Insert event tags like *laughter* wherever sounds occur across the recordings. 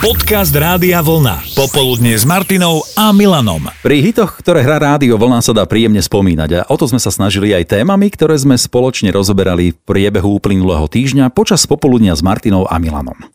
Podcast Rádia Vlna. Popoludne s Martinou a Milanom. Pri hitoch, ktoré hrá rádio Vlna sa dá príjemne spomínať a o to sme sa snažili aj témami, ktoré sme spoločne rozoberali v priebehu uplynulého týždňa počas popoludnia s Martinou a Milanom.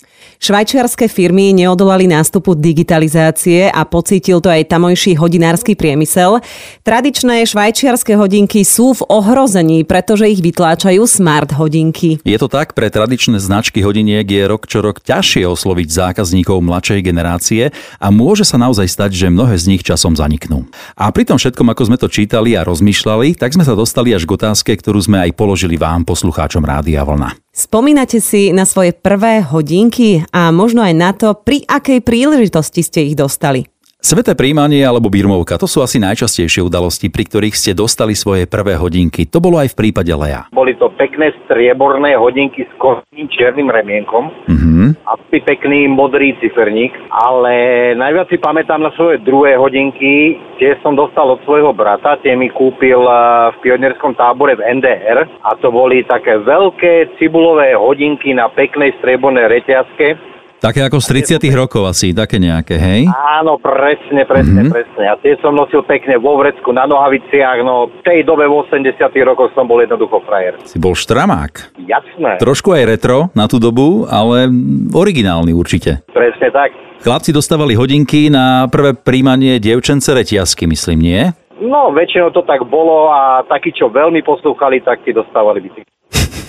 Švajčiarske firmy neodolali nástupu digitalizácie a pocítil to aj tamojší hodinársky priemysel. Tradičné švajčiarske hodinky sú v ohrození, pretože ich vytláčajú smart hodinky. Je to tak, pre tradičné značky hodiniek je rok čo rok ťažšie osloviť zákazníkov mladšej generácie a môže sa naozaj stať, že mnohé z nich časom zaniknú. A pri tom všetkom, ako sme to čítali a rozmýšľali, tak sme sa dostali až k otázke, ktorú sme aj položili vám, poslucháčom Rádia Vlna. Spomínate si na svoje prvé hodinky a možno aj na to, pri akej príležitosti ste ich dostali? Sveté príjmanie alebo birmovka, to sú asi najčastejšie udalosti, pri ktorých ste dostali svoje prvé hodinky. To bolo aj v prípade Lea. Boli to pekné strieborné hodinky s kostným čiernym remienkom Mhm. a pekný modrý ciferník, ale najviac si pamätám na svoje druhé hodinky, tie som dostal od svojho brata, tie mi kúpil eh, v pionierskom tábore v NDR a to boli také veľké cibulové hodinky na peknej striebornej reťazke. Také ako z 30 rokov asi, také nejaké, hej? Áno, presne, presne, Mhm. presne. A tie som nosil pekne vo vrecku, na nohaviciach, no v tej dobe v 80 rokoch som bol jednoducho frajer. Si bol štramák. Jasné, Trošku aj retro na tú dobu, ale originálny určite. presne tak. Chlapci dostávali hodinky na prvé príjmanie dievčence reťazky, myslím, nie? No, väčšinou to tak bolo a takí, čo veľmi poslúchali, tak tí dostávali bicykel.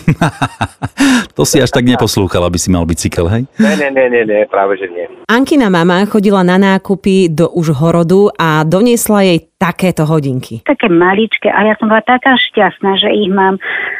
*laughs* To si až tak neposlúchal, aby si mal bicykel, hej? Nie, nie, nie, nie, práve že nie. Ankina mama chodila na nákupy do Užhorodu a doniesla jej takéto hodinky. také maličké a ja som bola taká šťastná, že ich mám.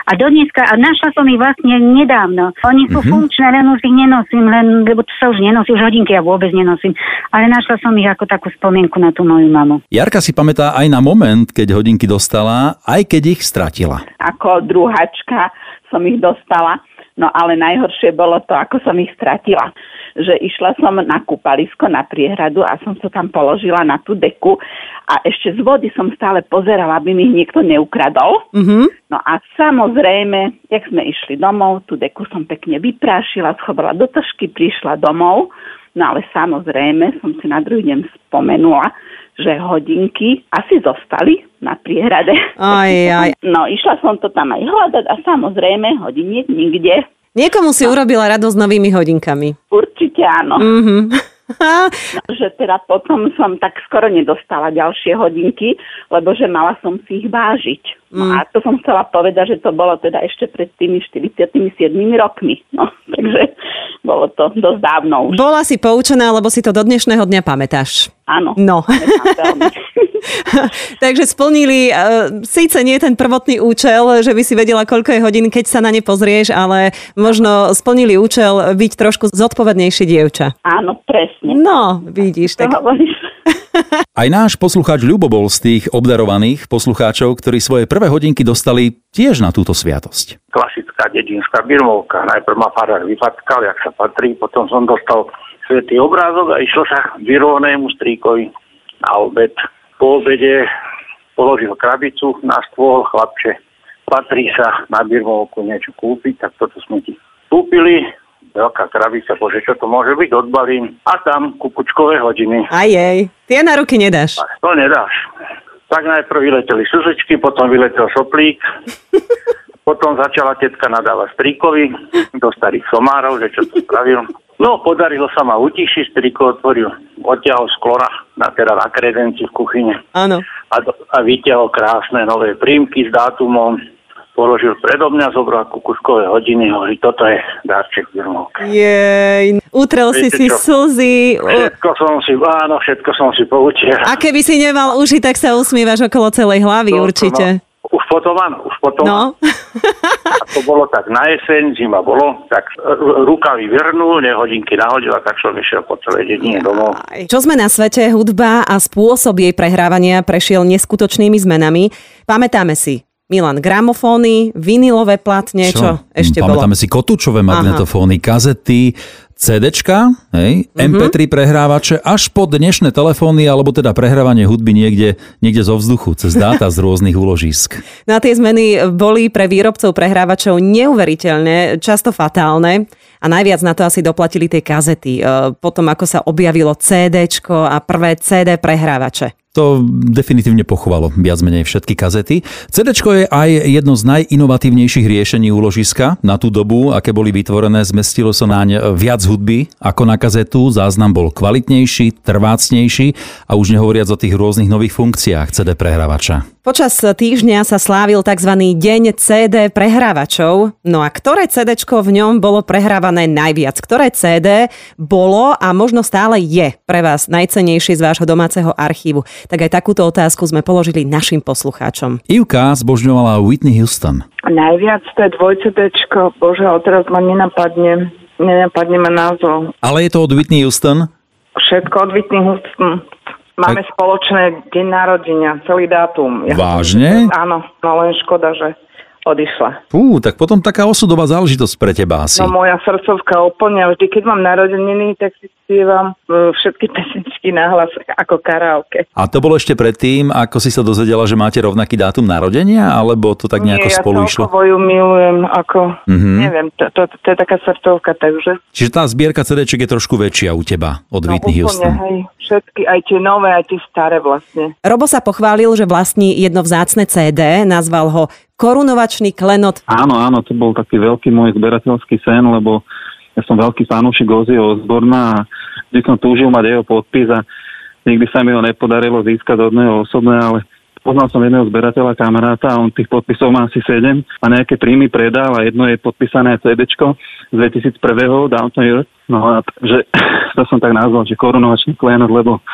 A do dneska, a našla som ich vlastne nedávno. Oni sú mm-hmm. funkčné, len už ich nenosím, len, lebo to sa už nenosí, už hodinky ja vôbec nenosím. Ale našla som ich ako takú spomienku na tú moju mamu. Jarka si pamätá aj na moment, keď hodinky dostala, aj keď ich stratila. ako druhačka som ich dostala. No ale najhoršie bolo to, ako som ich stratila. Že išla som na kúpalisko, na priehradu a som sa tam položila na tú deku a ešte z vody som stále pozerala, aby mi ich niekto neukradol. Mhm. No a samozrejme, jak sme išli domov, tú deku som pekne vyprášila, schovala do tašky, prišla domov. No ale samozrejme som si na druhý deň spomenula, že hodinky asi zostali na priehrade. Aj, *laughs* aj. No, išla som to tam aj hľadať a samozrejme hodiniek nikde. Niekomu si urobila radosť novými hodinkami. Určite áno. Mhm. *laughs* Že teda potom som tak skoro nedostala ďalšie hodinky, lebo že mala som si ich vážiť. No a to som chcela povedať, že to bolo teda ešte pred tými 47 rokmi. No, *laughs* takže bolo to dosť dávno už. Bola si poučená, lebo si to do dnešného dňa pamätáš. Áno. No. *laughs* Takže splnili uh, síce nie ten prvotný účel, že by si vedela, koľko je hodín, keď sa na ne pozrieš, ale možno splnili účel byť trošku zodpovednejšie dievča. Áno, presne. No, vidíš, To tak hovoríš. *laughs* Aj náš poslucháč Ľubo bol z tých obdarovaných poslucháčov, ktorí svoje prvé hodinky dostali tiež na túto sviatosť. klasická dedinská birmovka. Najprv ma farár vyfatkal, jak sa patrí, potom som dostal svetý obrázok a išlo sa vyrovnému strýkovi na obed. Po obede položil krabicu na stôl, chlapče, patrí sa na birmovku niečo kúpiť, tak toto sme ti kúpili. Veľká krabica, bože, čo to môže byť, odbalím. A tam kukučkové hodiny. aj jej. Tie na ruky nedáš. To nedáš. Tak najprv vyleteli suzičky, potom vyletel soplík, *laughs* potom začala tetka nadávať strikovi do starých somárov, že čo to spravil. No, podarilo sa ma utišiť, striko otvoril, odtiahol sklora na, teda na kredenci v kuchyne Áno. a, do- a vytiahol krásne nové prímky s dátumom, položil predo mňa, zobral kukuškové hodiny, hovorí, toto je darček Birmovka. Jej, utrel si Viete si čo? slzy. Všetko som si, áno, všetko som si poutieral. A keby si nemal uši, tak sa usmievaš okolo celej hlavy To- to určite. No, už potom áno, už potom No. A to bolo tak na jeseň, zima bolo, tak rukavy vrnul, nehodinky nahodil a tak som išiel po celej dedine domov. Čo sme na svete, hudba a spôsob jej prehrávania prešiel neskutočnými zmenami. Pamätáme si Milan, gramofóny, vinilové platne, čo, ešte bolo? Pamätáme si kotúčové magnetofóny, kazety, CDčka, hej, Mhm. MP3 prehrávače, až po dnešné telefóny, alebo teda prehrávanie hudby niekde, niekde zo vzduchu, cez dáta z rôznych úložisk. *laughs* No a tie zmeny boli pre výrobcov prehrávačov neuveriteľne, často fatálne. a najviac na to asi doplatili tie kazety. E, potom ako sa objavilo CDčko a prvé CD prehrávače. To definitívne pochovalo viac menej všetky kazety. CD je aj jedno z najinovatívnejších riešení úložiska na tú dobu, aké boli vytvorené. Zmestilo sa naň viac hudby ako na kazetu. Záznam bol kvalitnejší, trvácnejší a už nehovoriac o tých rôznych nových funkciách CD prehrávača. Počas týždňa sa slávil tzv. deň CD prehrávačov. No a ktoré CD v ňom bolo prehrávané najviac? Ktoré CD bolo a možno stále je pre vás najcenejšie z vášho domáceho archívu? Tak aj takúto otázku sme položili našim poslucháčom. Ivka zbožňovala Whitney Houston. Najviac to je dvojcedečko, bože, ale teraz ma nenapadne, nenapadne ma názov. Ale je to od Whitney Houston? Všetko od Whitney Houston. Máme tak... spoločné deň narodenia, celý dátum. Ja Vážne? Áno, no len škoda, že odišla. Fú, tak potom taká osudová záležitosť pre teba asi. No moja srdcovka úplne. Vždy, keď mám narodeniny, tak si spievam e, všetky *laughs* pesničky nahlas ako karaoke. A to bolo ešte predtým, ako si sa dozvedela, že máte rovnaký dátum narodenia, alebo to tak nejako Nie, spolu ja išlo? ju milujem, ako, mm-hmm. neviem, to, to, to, to je taká srdcovka, takže. Čiže tá zbierka CD je trošku väčšia u teba od no, Whitney Houston. hej, všetky, aj tie nové, aj tie staré vlastne. Robo sa pochválil, že vlastní jedno vzácne CD, nazval ho korunovačný klenot. Áno, áno, to bol taký veľký môj zberateľský sen, lebo ja som veľký fanúšik Ozzyho Osborna a vždy som túžil mať jeho podpis a nikdy sa mi ho nepodarilo získať od neho osobne, ale poznal som jedného zberateľa kamaráta a on tých podpisov má asi 7 a nejaké príjmy predal a jedno je podpísané CD z 2001. Downton Earth. No a že *laughs* to som tak nazval, že korunovačný klenot, lebo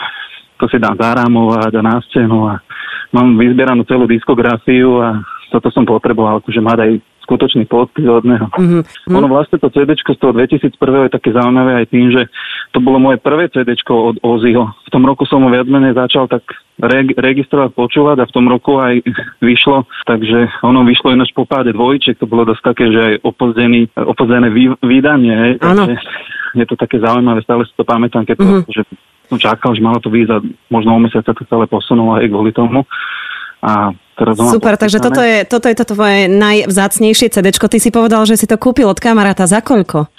to si dám zarámovať a na stenu a mám vyzbieranú celú diskografiu a toto som potreboval, akože mať aj skutočný podpis od neho. Mm-hmm. Ono vlastne to CD z toho 2001 je také zaujímavé aj tým, že to bolo moje prvé CD od Ozzyho. V tom roku som ho viac menej začal tak reg- registrovať, počúvať a v tom roku aj *laughs* vyšlo, takže ono vyšlo ináč po páde dvojček, to bolo dosť také, že aj opozdený, opozdené vý- vydanie. Takže je to také zaujímavé, stále si to pamätám, keď to, mm-hmm. že som čakal, že malo to výjsť a možno o mesiac sa to celé posunulo aj kvôli tomu. A teraz Super, takže toto je, toto je to tvoje najvzácnejšie CD. Ty si povedal, že si to kúpil od kamaráta za koľko?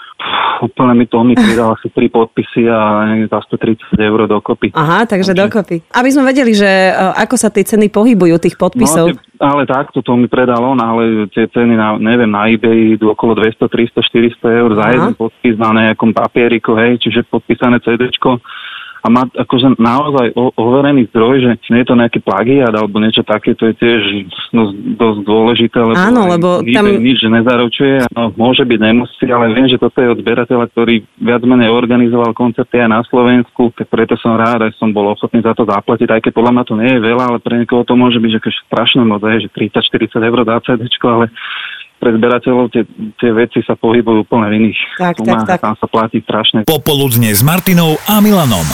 úplne mi to on mi pridal asi tri podpisy a za 130 eur dokopy. Aha, takže, takže dokopy. Aby sme vedeli, že e, ako sa tie ceny pohybujú, tých podpisov. No, ale takto to mi predal on, ale tie ceny na, neviem, na eBay idú okolo 200, 300, 400 eur za Aha. jeden podpis na nejakom papieriku, hej, čiže podpísané CDčko a má akože naozaj overený zdroj, že nie je to nejaký plagiat alebo niečo také, to je tiež dosť, dosť dôležité, lebo, Áno, lebo tam... nič nezaručuje, no, môže byť nemusí, ale viem, že toto je od zberateľa, ktorý viac menej organizoval koncerty aj na Slovensku, tak preto som rád, že som bol ochotný za to zaplatiť, aj keď podľa mňa to nie je veľa, ale pre niekoho to môže byť že strašné moc, že 30-40 eur dá CD, ale pre zberateľov tie, tie veci sa pohybujú úplne v iných tak, sumách tak, tak. tam sa platí strašne. Popoludne s Martinou a Milanom.